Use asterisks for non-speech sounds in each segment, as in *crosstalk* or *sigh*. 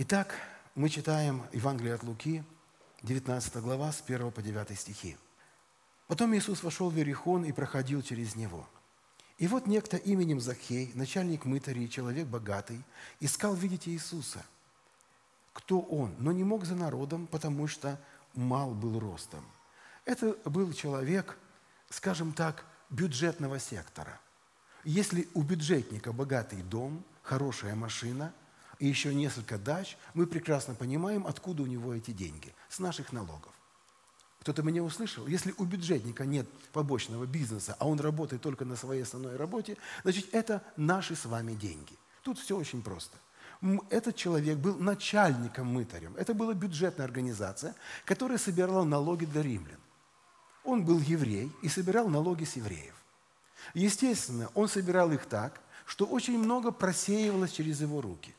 Итак, мы читаем Евангелие от Луки, 19 глава, с 1 по 9 стихи. «Потом Иисус вошел в Иерихон и проходил через него. И вот некто именем Захей, начальник мытарей, человек богатый, искал видеть Иисуса. Кто он? Но не мог за народом, потому что мал был ростом. Это был человек, скажем так, бюджетного сектора. Если у бюджетника богатый дом, хорошая машина и еще несколько дач, мы прекрасно понимаем, откуда у него эти деньги. С наших налогов. Кто-то меня услышал? Если у бюджетника нет побочного бизнеса, а он работает только на своей основной работе, значит, это наши с вами деньги. Тут все очень просто. Этот человек был начальником мытарем. Это была бюджетная организация, которая собирала налоги для римлян. Он был еврей и собирал налоги с евреев. Естественно, он собирал их так, что очень много просеивалось через его руки.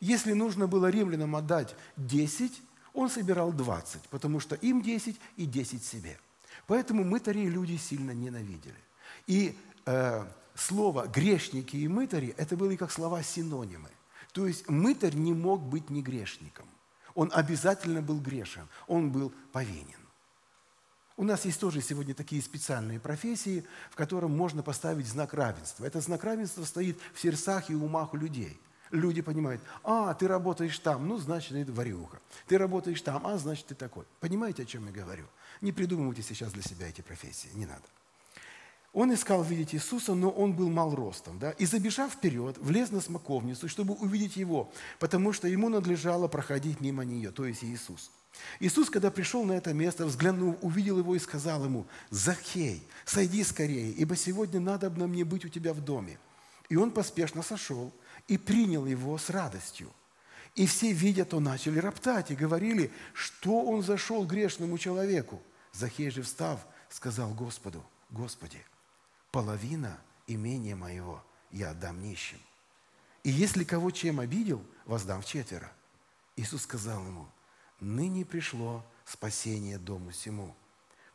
Если нужно было римлянам отдать 10, он собирал 20, потому что им 10 и 10 себе. Поэтому мытари люди сильно ненавидели. И э, слово «грешники» и «мытари» – это были как слова синонимы. То есть мытарь не мог быть не грешником. Он обязательно был грешен, он был повинен. У нас есть тоже сегодня такие специальные профессии, в котором можно поставить знак равенства. Этот знак равенства стоит в сердцах и умах у людей – Люди понимают, а, ты работаешь там, ну, значит, это варюха. Ты работаешь там, а, значит, ты такой. Понимаете, о чем я говорю? Не придумывайте сейчас для себя эти профессии, не надо. Он искал видеть Иисуса, но он был мал ростом. Да? И забежав вперед, влез на смоковницу, чтобы увидеть его, потому что ему надлежало проходить мимо нее, то есть Иисус. Иисус, когда пришел на это место, взглянув, увидел его и сказал ему, «Захей, сойди скорее, ибо сегодня надо мне быть у тебя в доме». И он поспешно сошел, и принял его с радостью. И все, видя то, начали роптать и говорили, что он зашел грешному человеку. Захей же встав, сказал Господу, Господи, половина имения моего я отдам нищим. И если кого чем обидел, воздам в четверо. Иисус сказал ему, ныне пришло спасение дому сему,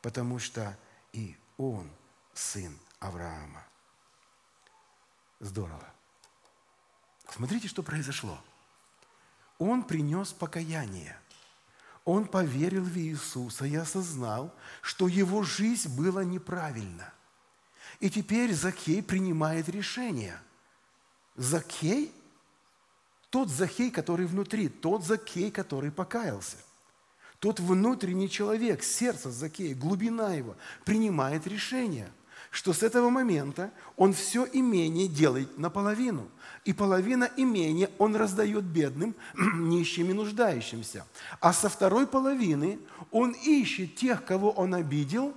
потому что и он сын Авраама. Здорово. Смотрите, что произошло. Он принес покаяние. Он поверил в Иисуса и осознал, что его жизнь была неправильна. И теперь Закей принимает решение. Закей, тот Закей, который внутри, тот Закей, который покаялся. Тот внутренний человек, сердце Закея, глубина его, принимает решение – что с этого момента он все имение делает наполовину. И половина имения он раздает бедным, *clears throat* нищим и нуждающимся. А со второй половины он ищет тех, кого он обидел,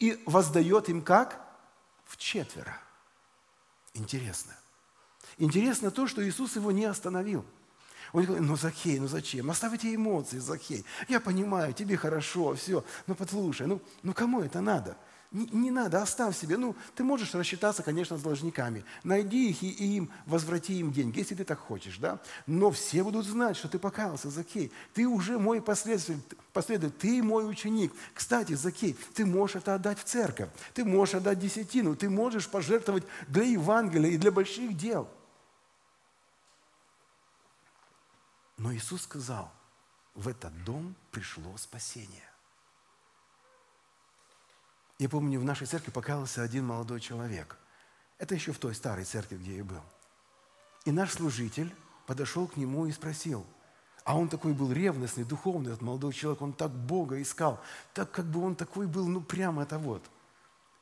и воздает им как? В четверо. Интересно. Интересно то, что Иисус его не остановил. Он говорит, ну Захей, ну зачем? Оставьте эмоции, Захей. Я понимаю, тебе хорошо, все. Но послушай, ну, ну кому это надо? Не, не надо, оставь себе. Ну, ты можешь рассчитаться, конечно, с должниками. Найди их и, и им возврати им деньги, если ты так хочешь, да? Но все будут знать, что ты покаялся, Закей. Ты уже мой последователь, последователь, ты мой ученик. Кстати, Закей, ты можешь это отдать в церковь, ты можешь отдать десятину, ты можешь пожертвовать для Евангелия и для больших дел. Но Иисус сказал, в этот дом пришло спасение. Я помню, в нашей церкви покаялся один молодой человек. Это еще в той старой церкви, где я был. И наш служитель подошел к нему и спросил, а он такой был ревностный, духовный, этот молодой человек, он так Бога искал, так как бы он такой был, ну прямо это вот.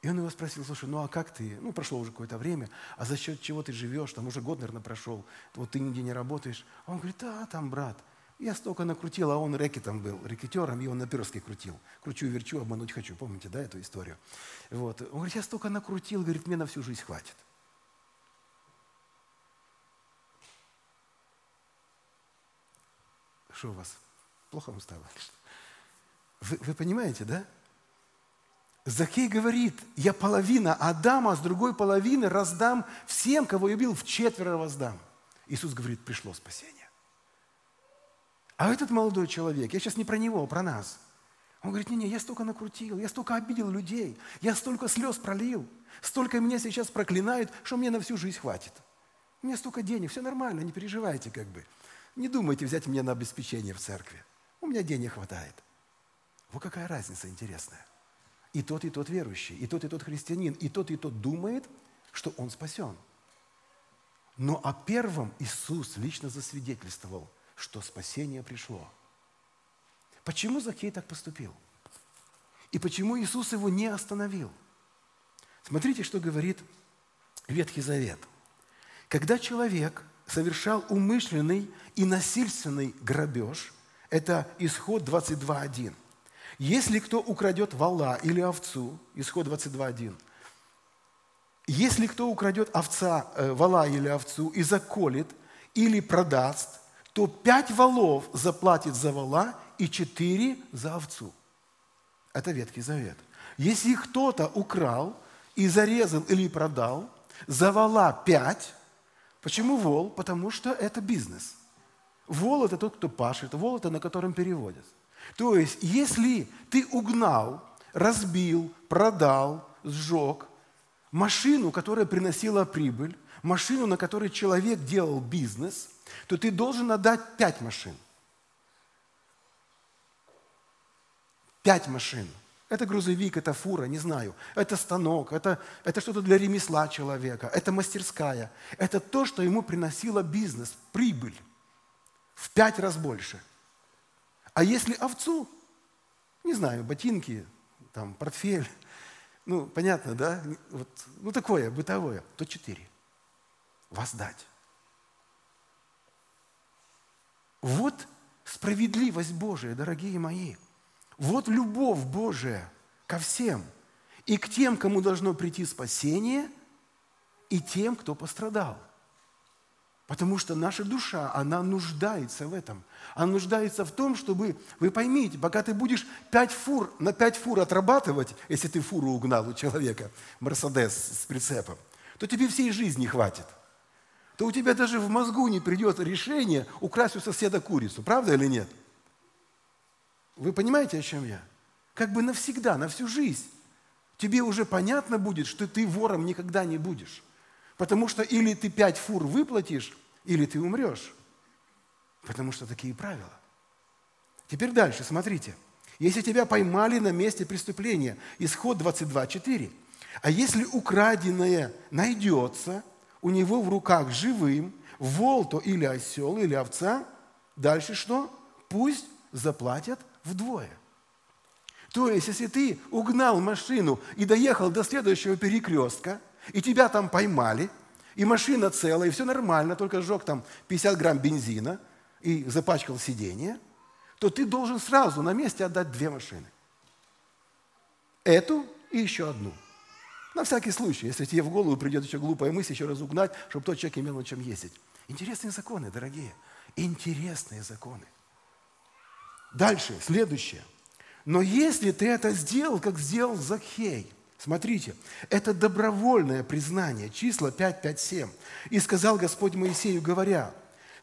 И он его спросил, слушай, ну а как ты, ну прошло уже какое-то время, а за счет чего ты живешь, там уже год, наверное, прошел, вот ты нигде не работаешь. А он говорит, да, там, брат, я столько накрутил, а он рэкетом был, рэкетером, и он на перске крутил. Кручу, верчу, обмануть хочу. Помните, да, эту историю? Вот. Он говорит, я столько накрутил, говорит, мне на всю жизнь хватит. Что у вас? Плохо вам стало? Вы, вы понимаете, да? Закей говорит, я половина Адама, с другой половины раздам всем, кого я бил, в четверо воздам. Иисус говорит, пришло спасение. А этот молодой человек, я сейчас не про него, а про нас. Он говорит, не-не, я столько накрутил, я столько обидел людей, я столько слез пролил, столько меня сейчас проклинают, что мне на всю жизнь хватит. Меня столько денег, все нормально, не переживайте как бы. Не думайте взять меня на обеспечение в церкви. У меня денег хватает. Вот какая разница интересная. И тот, и тот верующий, и тот, и тот христианин, и тот, и тот думает, что он спасен. Но о первом Иисус лично засвидетельствовал, что спасение пришло. Почему Закей так поступил? И почему Иисус его не остановил? Смотрите, что говорит Ветхий Завет. Когда человек совершал умышленный и насильственный грабеж, это исход 22.1. Если кто украдет вала или овцу, исход 22.1, если кто украдет овца, э, вала или овцу и заколет или продаст, то пять валов заплатит за вала и четыре за овцу. Это Ветхий Завет. Если кто-то украл и зарезал или продал, за вала пять. Почему вол? Потому что это бизнес. Вол – это тот, кто пашет, вол – это на котором переводят. То есть, если ты угнал, разбил, продал, сжег машину, которая приносила прибыль, машину, на которой человек делал бизнес, то ты должен отдать пять машин. Пять машин. Это грузовик, это фура, не знаю. Это станок, это, это что-то для ремесла человека, это мастерская. Это то, что ему приносило бизнес, прибыль в пять раз больше. А если овцу, не знаю, ботинки, там, портфель, ну, понятно, да? Вот, ну, такое, бытовое, то четыре. Воздать. Вот справедливость Божия, дорогие мои – вот любовь Божия ко всем. И к тем, кому должно прийти спасение, и тем, кто пострадал. Потому что наша душа, она нуждается в этом. Она нуждается в том, чтобы, вы поймите, пока ты будешь пять фур, на пять фур отрабатывать, если ты фуру угнал у человека, Мерседес с прицепом, то тебе всей жизни хватит. То у тебя даже в мозгу не придет решение украсть у соседа курицу. Правда или нет? Вы понимаете, о чем я? Как бы навсегда, на всю жизнь. Тебе уже понятно будет, что ты вором никогда не будешь. Потому что или ты пять фур выплатишь, или ты умрешь. Потому что такие правила. Теперь дальше, смотрите. Если тебя поймали на месте преступления, исход 22.4. А если украденное найдется у него в руках живым, вол то или осел, или овца, дальше что? Пусть заплатят вдвое. То есть, если ты угнал машину и доехал до следующего перекрестка, и тебя там поймали, и машина целая, и все нормально, только сжег там 50 грамм бензина и запачкал сиденье, то ты должен сразу на месте отдать две машины. Эту и еще одну. На всякий случай, если тебе в голову придет еще глупая мысль, еще раз угнать, чтобы тот человек имел на чем ездить. Интересные законы, дорогие. Интересные законы. Дальше, следующее. Но если ты это сделал, как сделал Захей, смотрите, это добровольное признание, числа 5, 5, 7. И сказал Господь Моисею, говоря,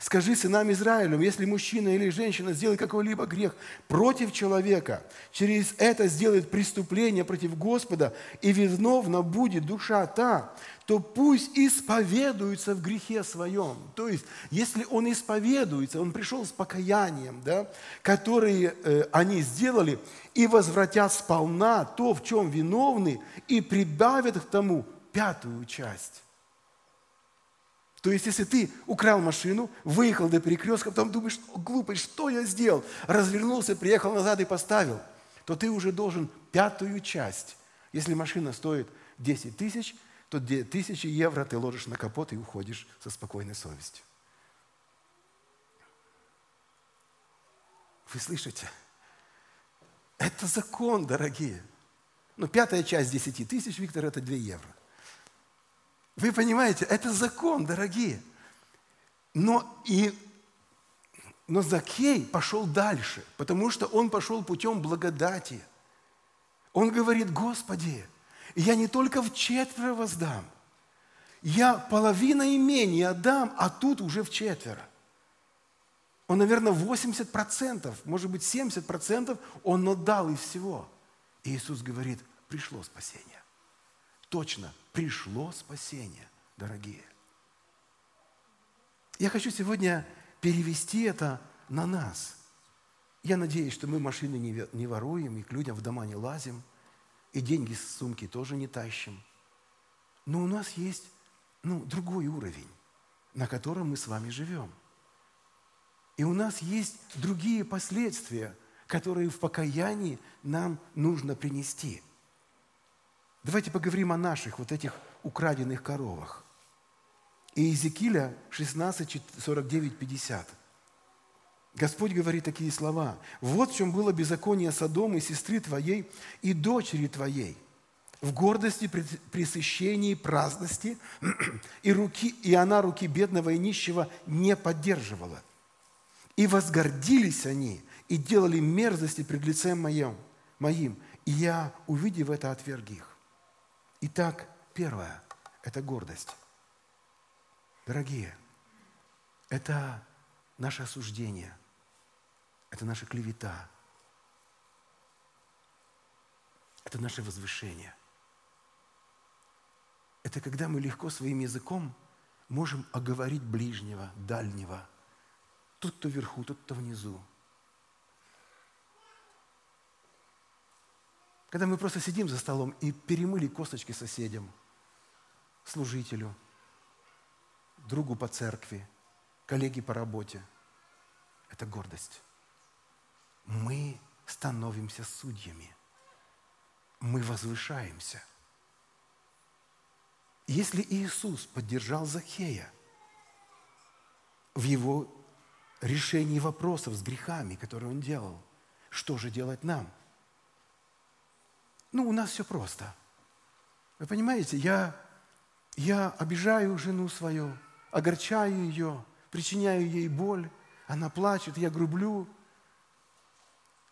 Скажи сынам Израилю, если мужчина или женщина сделает какой-либо грех против человека, через это сделает преступление против Господа, и виновна будет душа та, то пусть исповедуется в грехе своем. То есть, если он исповедуется, он пришел с покаянием, да, которые э, они сделали, и возвратят сполна то, в чем виновны, и прибавят к тому пятую часть. То есть, если ты украл машину, выехал до перекрестка, потом думаешь, глупый, что я сделал? Развернулся, приехал назад и поставил, то ты уже должен пятую часть. Если машина стоит 10 тысяч, то тысячи евро ты ложишь на капот и уходишь со спокойной совестью. Вы слышите? Это закон, дорогие. Ну, пятая часть 10 тысяч, Виктор, это 2 евро. Вы понимаете, это закон, дорогие. Но, и, но Закей пошел дальше, потому что он пошел путем благодати. Он говорит, Господи, я не только в четверо воздам, я половина имения отдам, а тут уже в четверо. Он, наверное, 80%, может быть, 70% он отдал из всего. И Иисус говорит, пришло спасение. Точно, пришло спасение, дорогие. Я хочу сегодня перевести это на нас. Я надеюсь, что мы машины не воруем, и к людям в дома не лазим, и деньги с сумки тоже не тащим. Но у нас есть ну, другой уровень, на котором мы с вами живем. И у нас есть другие последствия, которые в покаянии нам нужно принести. Давайте поговорим о наших вот этих украденных коровах. И Иезекииля 16, 49, 50. Господь говорит такие слова. «Вот в чем было беззаконие Содома и сестры твоей и дочери твоей, в гордости, пресыщении, праздности, *clears throat* и, руки, и она руки бедного и нищего не поддерживала. И возгордились они, и делали мерзости пред лицем моим, моим, и я, увидев это, отверг их». Итак, первое – это гордость. Дорогие, это наше осуждение, это наша клевета, это наше возвышение. Это когда мы легко своим языком можем оговорить ближнего, дальнего. Тот, кто вверху, тот, кто внизу. Когда мы просто сидим за столом и перемыли косточки соседям, служителю – другу по церкви, коллеге по работе. Это гордость. Мы становимся судьями. Мы возвышаемся. Если Иисус поддержал Захея в его решении вопросов с грехами, которые он делал, что же делать нам? Ну, у нас все просто. Вы понимаете, я, я обижаю жену свою, огорчаю ее, причиняю ей боль, она плачет, я грублю.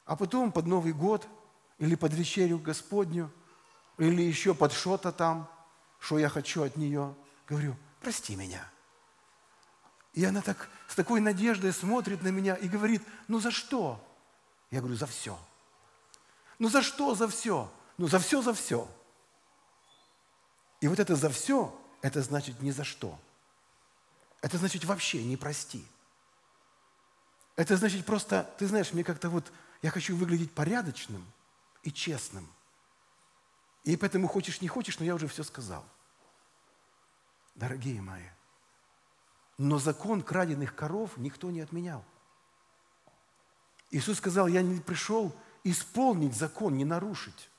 А потом под Новый год или под вечерю Господню, или еще под что-то там, что я хочу от нее, говорю, прости меня. И она так с такой надеждой смотрит на меня и говорит, ну за что? Я говорю, за все. Ну за что за все? Ну за все, за все. И вот это за все, это значит ни за что – это значит вообще не прости. Это значит просто, ты знаешь, мне как-то вот, я хочу выглядеть порядочным и честным. И поэтому хочешь, не хочешь, но я уже все сказал. Дорогие мои, но закон краденных коров никто не отменял. Иисус сказал, я не пришел исполнить закон, не нарушить.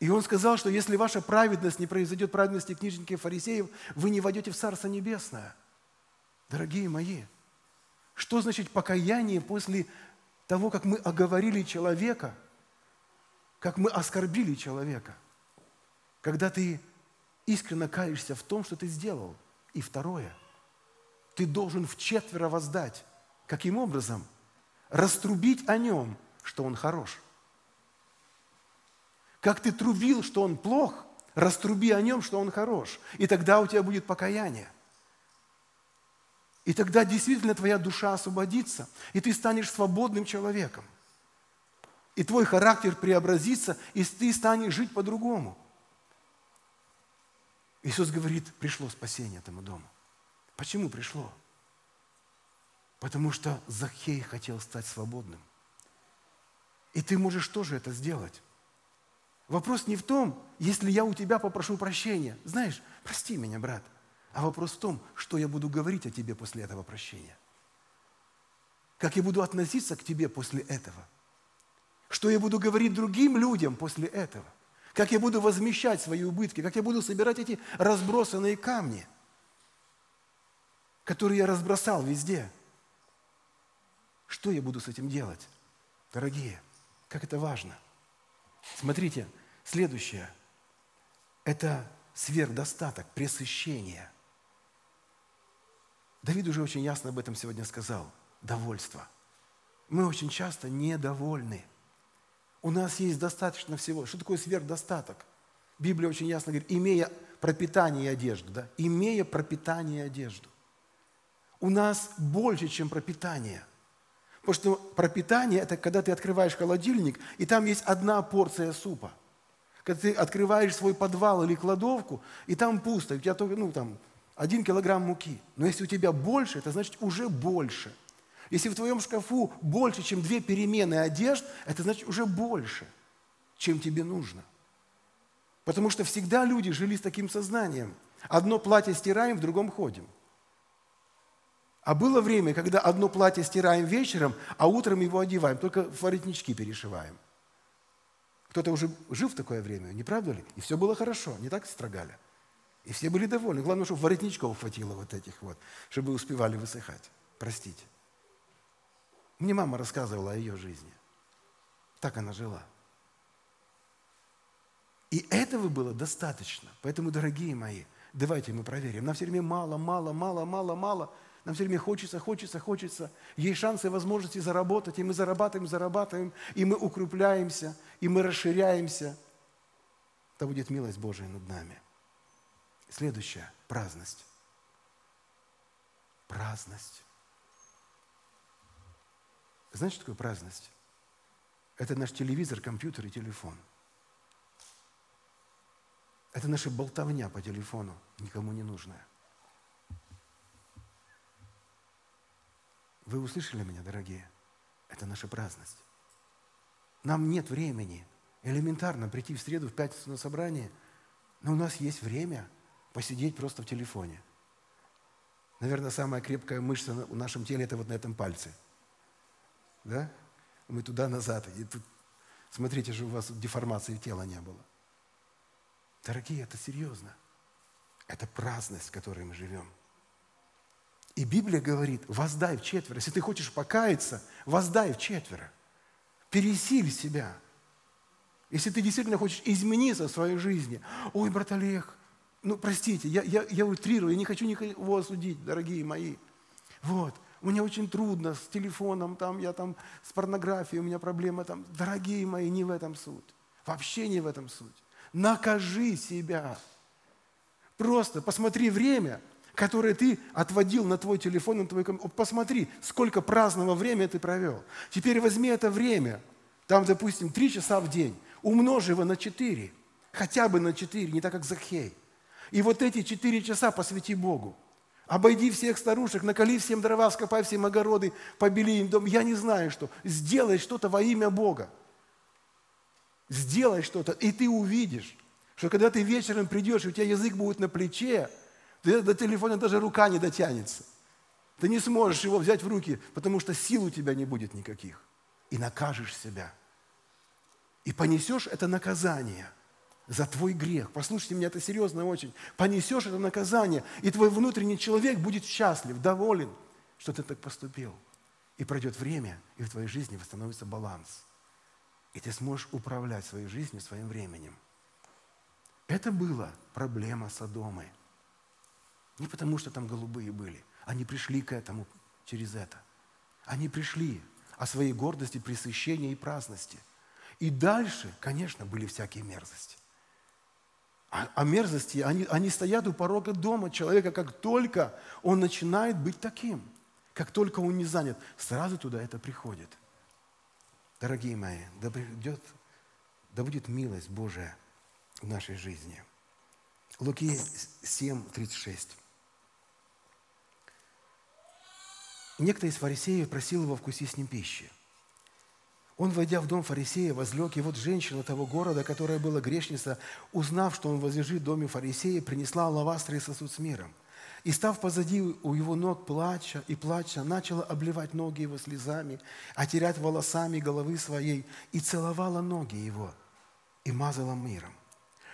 И он сказал, что если ваша праведность не произойдет праведности книжников и фарисеев, вы не войдете в Царство Небесное. Дорогие мои, что значит покаяние после того, как мы оговорили человека, как мы оскорбили человека? Когда ты искренне каешься в том, что ты сделал. И второе, ты должен в четверо воздать. Каким образом? Раструбить о нем, что он хорош. Как ты трубил, что он плох, раструби о нем, что он хорош. И тогда у тебя будет покаяние. И тогда действительно твоя душа освободится, и ты станешь свободным человеком. И твой характер преобразится, и ты станешь жить по-другому. Иисус говорит, пришло спасение этому дому. Почему пришло? Потому что Захей хотел стать свободным. И ты можешь тоже это сделать. Вопрос не в том, если я у тебя попрошу прощения. Знаешь, прости меня, брат. А вопрос в том, что я буду говорить о тебе после этого прощения. Как я буду относиться к тебе после этого. Что я буду говорить другим людям после этого. Как я буду возмещать свои убытки. Как я буду собирать эти разбросанные камни, которые я разбросал везде. Что я буду с этим делать? Дорогие, как это важно. Смотрите, следующее – это сверхдостаток, пресыщение. Давид уже очень ясно об этом сегодня сказал. Довольство. Мы очень часто недовольны. У нас есть достаточно всего. Что такое сверхдостаток? Библия очень ясно говорит, имея пропитание и одежду. Да? Имея пропитание и одежду. У нас больше, чем пропитание – Потому что пропитание – это когда ты открываешь холодильник, и там есть одна порция супа. Когда ты открываешь свой подвал или кладовку, и там пусто, у тебя только, ну, там, один килограмм муки. Но если у тебя больше, это значит уже больше. Если в твоем шкафу больше, чем две перемены одежд, это значит уже больше, чем тебе нужно. Потому что всегда люди жили с таким сознанием. Одно платье стираем, в другом ходим. А было время, когда одно платье стираем вечером, а утром его одеваем, только воротнички перешиваем. Кто-то уже жил в такое время, не правда ли? И все было хорошо, не так строгали. И все были довольны. Главное, чтобы воротничков хватило вот этих вот, чтобы успевали высыхать. Простите. Мне мама рассказывала о ее жизни. Так она жила. И этого было достаточно. Поэтому, дорогие мои, давайте мы проверим. Нам все время мало, мало, мало, мало, мало. Нам все время хочется, хочется, хочется. Есть шансы и возможности заработать, и мы зарабатываем, зарабатываем, и мы укрепляемся, и мы расширяемся. Да будет милость Божия над нами. Следующая – праздность. Праздность. Знаете, что такое праздность? Это наш телевизор, компьютер и телефон. Это наша болтовня по телефону, никому не нужная. Вы услышали меня, дорогие? Это наша праздность. Нам нет времени элементарно прийти в среду, в пятницу на собрание, но у нас есть время – посидеть просто в телефоне. Наверное, самая крепкая мышца в нашем теле – это вот на этом пальце. Да? Мы туда-назад. И тут, смотрите же, у вас деформации тела не было. Дорогие, это серьезно. Это праздность, в которой мы живем. И Библия говорит, воздай в четверо. Если ты хочешь покаяться, воздай в четверо. Пересиль себя. Если ты действительно хочешь измениться в своей жизни. Ой, брат Олег, ну, простите, я, я, я утрирую, я не хочу никого осудить, дорогие мои. Вот. Мне очень трудно с телефоном, там, я там с порнографией, у меня проблема там. Дорогие мои, не в этом суть. Вообще не в этом суть. Накажи себя. Просто посмотри время, которое ты отводил на твой телефон, на твой компьютер. Посмотри, сколько праздного времени ты провел. Теперь возьми это время, там, допустим, три часа в день, умножи его на четыре, хотя бы на четыре, не так, как Захей. И вот эти четыре часа посвяти Богу. Обойди всех старушек, накали всем дрова, скопай всем огороды, побели им дом. Я не знаю что. Сделай что-то во имя Бога. Сделай что-то, и ты увидишь, что когда ты вечером придешь, и у тебя язык будет на плече, ты до телефона даже рука не дотянется. Ты не сможешь его взять в руки, потому что сил у тебя не будет никаких. И накажешь себя. И понесешь это наказание – за твой грех. Послушайте меня, это серьезно очень. Понесешь это наказание, и твой внутренний человек будет счастлив, доволен, что ты так поступил. И пройдет время, и в твоей жизни восстановится баланс. И ты сможешь управлять своей жизнью, своим временем. Это была проблема Содомы. Не потому, что там голубые были. Они пришли к этому через это. Они пришли о своей гордости, пресыщении и праздности. И дальше, конечно, были всякие мерзости. А, а мерзости, они, они стоят у порога дома человека, как только он начинает быть таким, как только он не занят, сразу туда это приходит. Дорогие мои, да придет, да будет милость Божия в нашей жизни. Луки 7, 36. Некто из фарисеев просил его вкусить с ним пищи. Он, войдя в дом фарисея, возлег, и вот женщина того города, которая была грешница, узнав, что он возлежит в доме фарисея, принесла алавастр и сосуд с миром. И, став позади у его ног, плача и плача, начала обливать ноги его слезами, отерять волосами головы своей, и целовала ноги его, и мазала миром.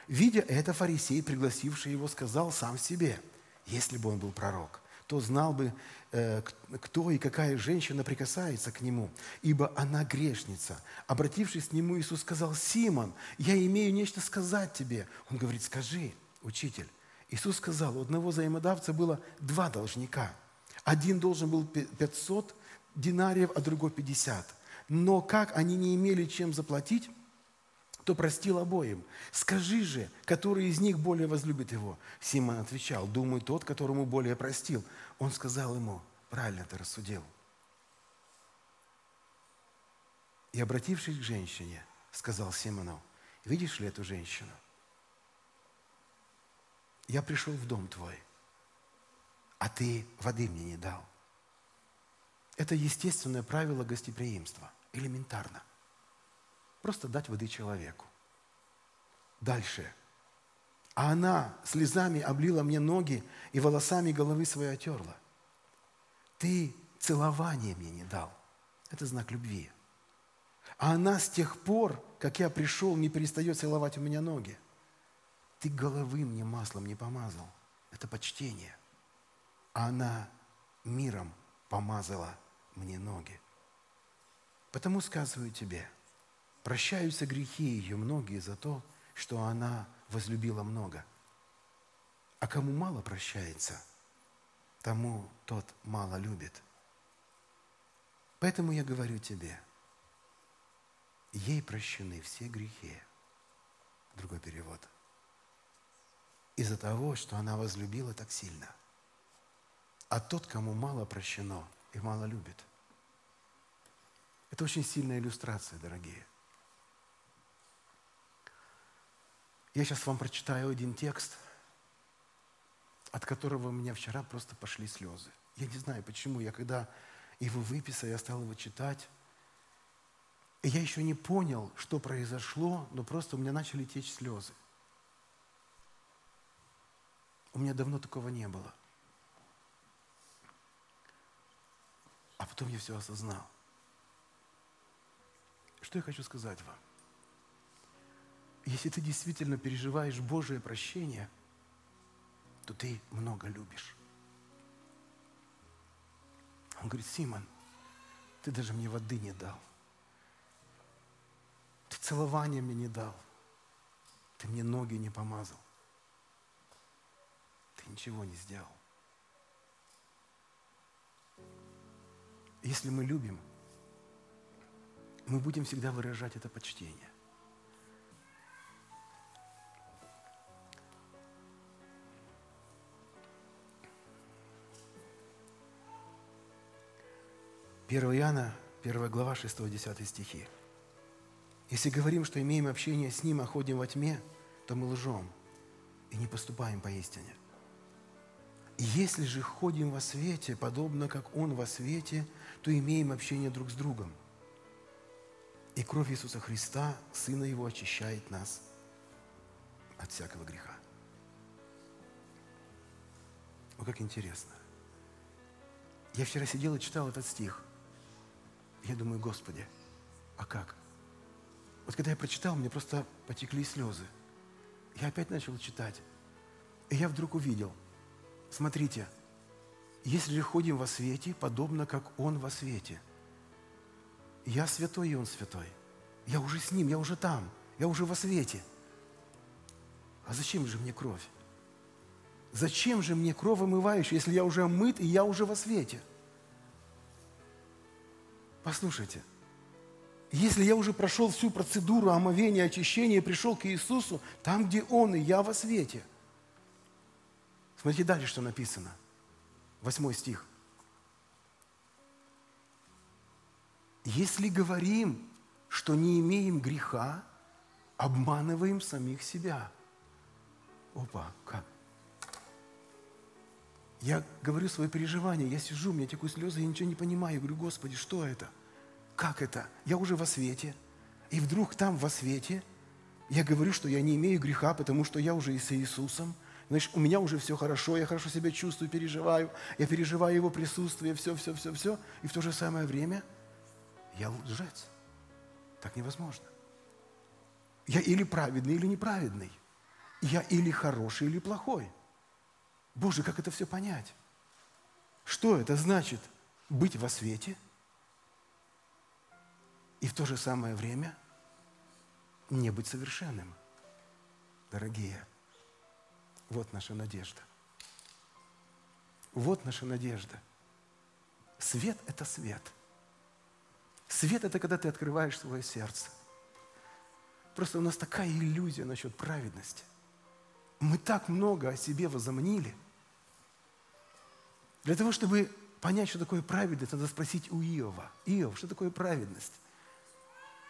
Видя это, фарисей, пригласивший его, сказал сам себе, если бы он был пророк, то знал бы, Э, кто и какая женщина прикасается к нему, ибо она грешница. Обратившись к нему, Иисус сказал, «Симон, я имею нечто сказать тебе». Он говорит, «Скажи, учитель». Иисус сказал, у одного взаимодавца было два должника. Один должен был 500 динариев, а другой 50. Но как они не имели чем заплатить, то простил обоим. Скажи же, который из них более возлюбит его? Симон отвечал, думаю, тот, которому более простил. Он сказал ему, правильно ты рассудил. И обратившись к женщине, сказал Симону, видишь ли эту женщину? Я пришел в дом твой, а ты воды мне не дал. Это естественное правило гостеприимства, элементарно. Просто дать воды человеку. Дальше. А она слезами облила мне ноги и волосами головы своей отерла. Ты целование мне не дал. Это знак любви. А она с тех пор, как я пришел, не перестает целовать у меня ноги. Ты головы мне маслом не помазал. Это почтение. А она миром помазала мне ноги. Потому сказываю тебе, прощаются грехи ее многие за то, что она возлюбила много. А кому мало прощается, тому тот мало любит. Поэтому я говорю тебе, ей прощены все грехи. Другой перевод. Из-за того, что она возлюбила так сильно. А тот, кому мало прощено и мало любит. Это очень сильная иллюстрация, дорогие. Я сейчас вам прочитаю один текст, от которого у меня вчера просто пошли слезы. Я не знаю, почему. Я когда его выписал, я стал его читать. И я еще не понял, что произошло, но просто у меня начали течь слезы. У меня давно такого не было. А потом я все осознал. Что я хочу сказать вам? Если ты действительно переживаешь Божие прощение, то ты много любишь. Он говорит, Симон, ты даже мне воды не дал. Ты целования мне не дал. Ты мне ноги не помазал. Ты ничего не сделал. Если мы любим, мы будем всегда выражать это почтение. 1 Иоанна, 1 глава, 6-10 стихи. Если говорим, что имеем общение с Ним, а ходим во тьме, то мы лжем и не поступаем поистине. Если же ходим во свете, подобно как Он во свете, то имеем общение друг с другом. И кровь Иисуса Христа, Сына Его, очищает нас от всякого греха. Вот как интересно. Я вчера сидел и читал этот стих – я думаю, Господи, а как? Вот когда я прочитал, мне просто потекли слезы. Я опять начал читать. И я вдруг увидел, смотрите, если же ходим во свете, подобно как Он во свете. Я святой, и Он святой. Я уже с Ним, я уже там, я уже во свете. А зачем же мне кровь? Зачем же мне кровь омывающая, если я уже омыт и я уже во свете? Послушайте, если я уже прошел всю процедуру омовения, очищения пришел к Иисусу, там, где Он, и я во свете. Смотрите дальше, что написано. Восьмой стих. Если говорим, что не имеем греха, обманываем самих себя. Опа, как? Я говорю свои переживания, я сижу, у меня текут слезы, я ничего не понимаю. Я говорю, Господи, что это? Как это? Я уже во свете. И вдруг там во свете я говорю, что я не имею греха, потому что я уже и с Иисусом. Значит, у меня уже все хорошо, я хорошо себя чувствую, переживаю. Я переживаю Его присутствие, все, все, все, все. И в то же самое время я лжец. Так невозможно. Я или праведный, или неправедный. Я или хороший, или плохой. Боже, как это все понять? Что это значит быть во свете и в то же самое время не быть совершенным? Дорогие, вот наша надежда. Вот наша надежда. Свет – это свет. Свет – это когда ты открываешь свое сердце. Просто у нас такая иллюзия насчет праведности. Мы так много о себе возомнили. Для того, чтобы понять, что такое праведность, надо спросить у Иова. Иов, что такое праведность?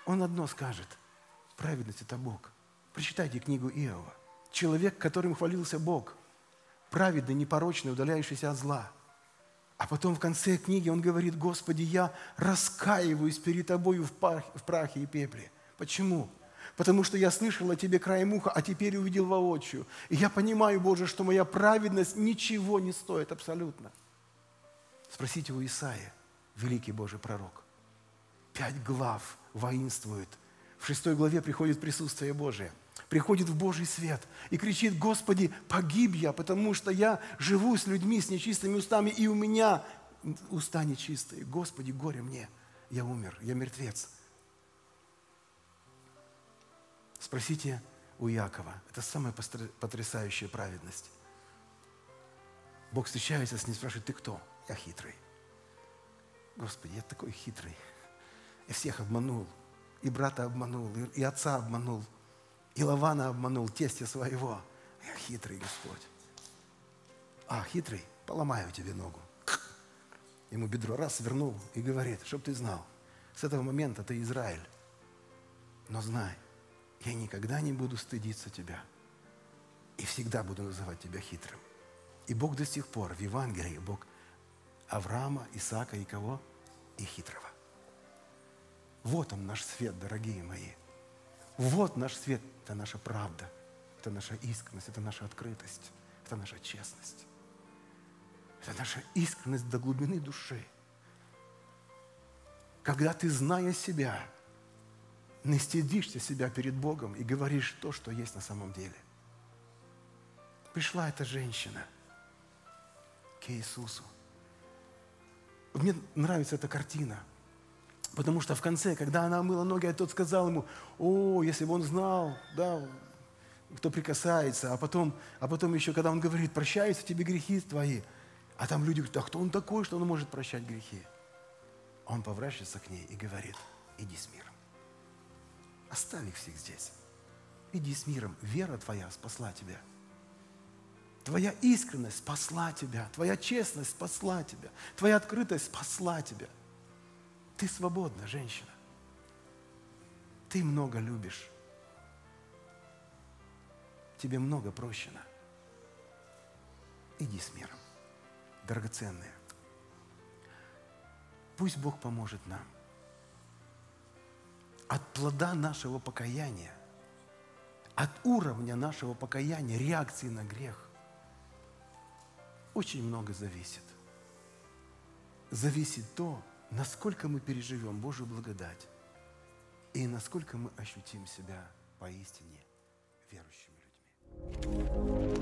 Он одно скажет. Праведность – это Бог. Прочитайте книгу Иова. Человек, которым хвалился Бог. праведный, непорочный, удаляющийся от зла. А потом в конце книги он говорит, Господи, я раскаиваюсь перед Тобою в, пах, в прахе и пепле. Почему? Потому что я слышал о Тебе краем уха, а теперь увидел воочию. И я понимаю, Боже, что моя праведность ничего не стоит абсолютно. Спросите у Исаия, великий Божий пророк. Пять глав воинствует. В шестой главе приходит присутствие Божие приходит в Божий свет и кричит, Господи, погиб я, потому что я живу с людьми с нечистыми устами, и у меня уста нечистые. Господи, горе мне, я умер, я мертвец. Спросите у Якова, это самая потрясающая праведность. Бог встречается с ним, спрашивает, ты кто? Я хитрый. Господи, я такой хитрый. Я всех обманул. И брата обманул, и отца обманул. И Лавана обманул тестя своего. Я хитрый Господь. А, хитрый, поломаю тебе ногу. Ему бедро раз свернул и говорит, чтоб ты знал, с этого момента ты Израиль. Но знай, я никогда не буду стыдиться тебя. И всегда буду называть тебя хитрым. И Бог до сих пор в Евангелии, Бог Авраама, Исаака и кого? И хитрого. Вот он наш свет, дорогие мои. Вот наш свет, это наша правда, это наша искренность, это наша открытость, это наша честность. Это наша искренность до глубины души. Когда ты, зная себя, не стыдишься себя перед Богом и говоришь то, что есть на самом деле. Пришла эта женщина к Иисусу. Мне нравится эта картина – Потому что в конце, когда она мыла ноги, а тот сказал ему, о, если бы он знал, да, кто прикасается, а потом, а потом еще, когда он говорит, прощаются тебе грехи твои, а там люди говорят, а кто он такой, что он может прощать грехи? Он поворачивается к ней и говорит, иди с миром. Оставь их всех здесь. Иди с миром. Вера твоя спасла тебя. Твоя искренность спасла тебя. Твоя честность спасла тебя. Твоя открытость спасла тебя – ты свободна, женщина. Ты много любишь. Тебе много прощено. Иди с миром, драгоценные. Пусть Бог поможет нам. От плода нашего покаяния, от уровня нашего покаяния, реакции на грех, очень много зависит. Зависит то, насколько мы переживем Божью благодать и насколько мы ощутим себя поистине верующими людьми.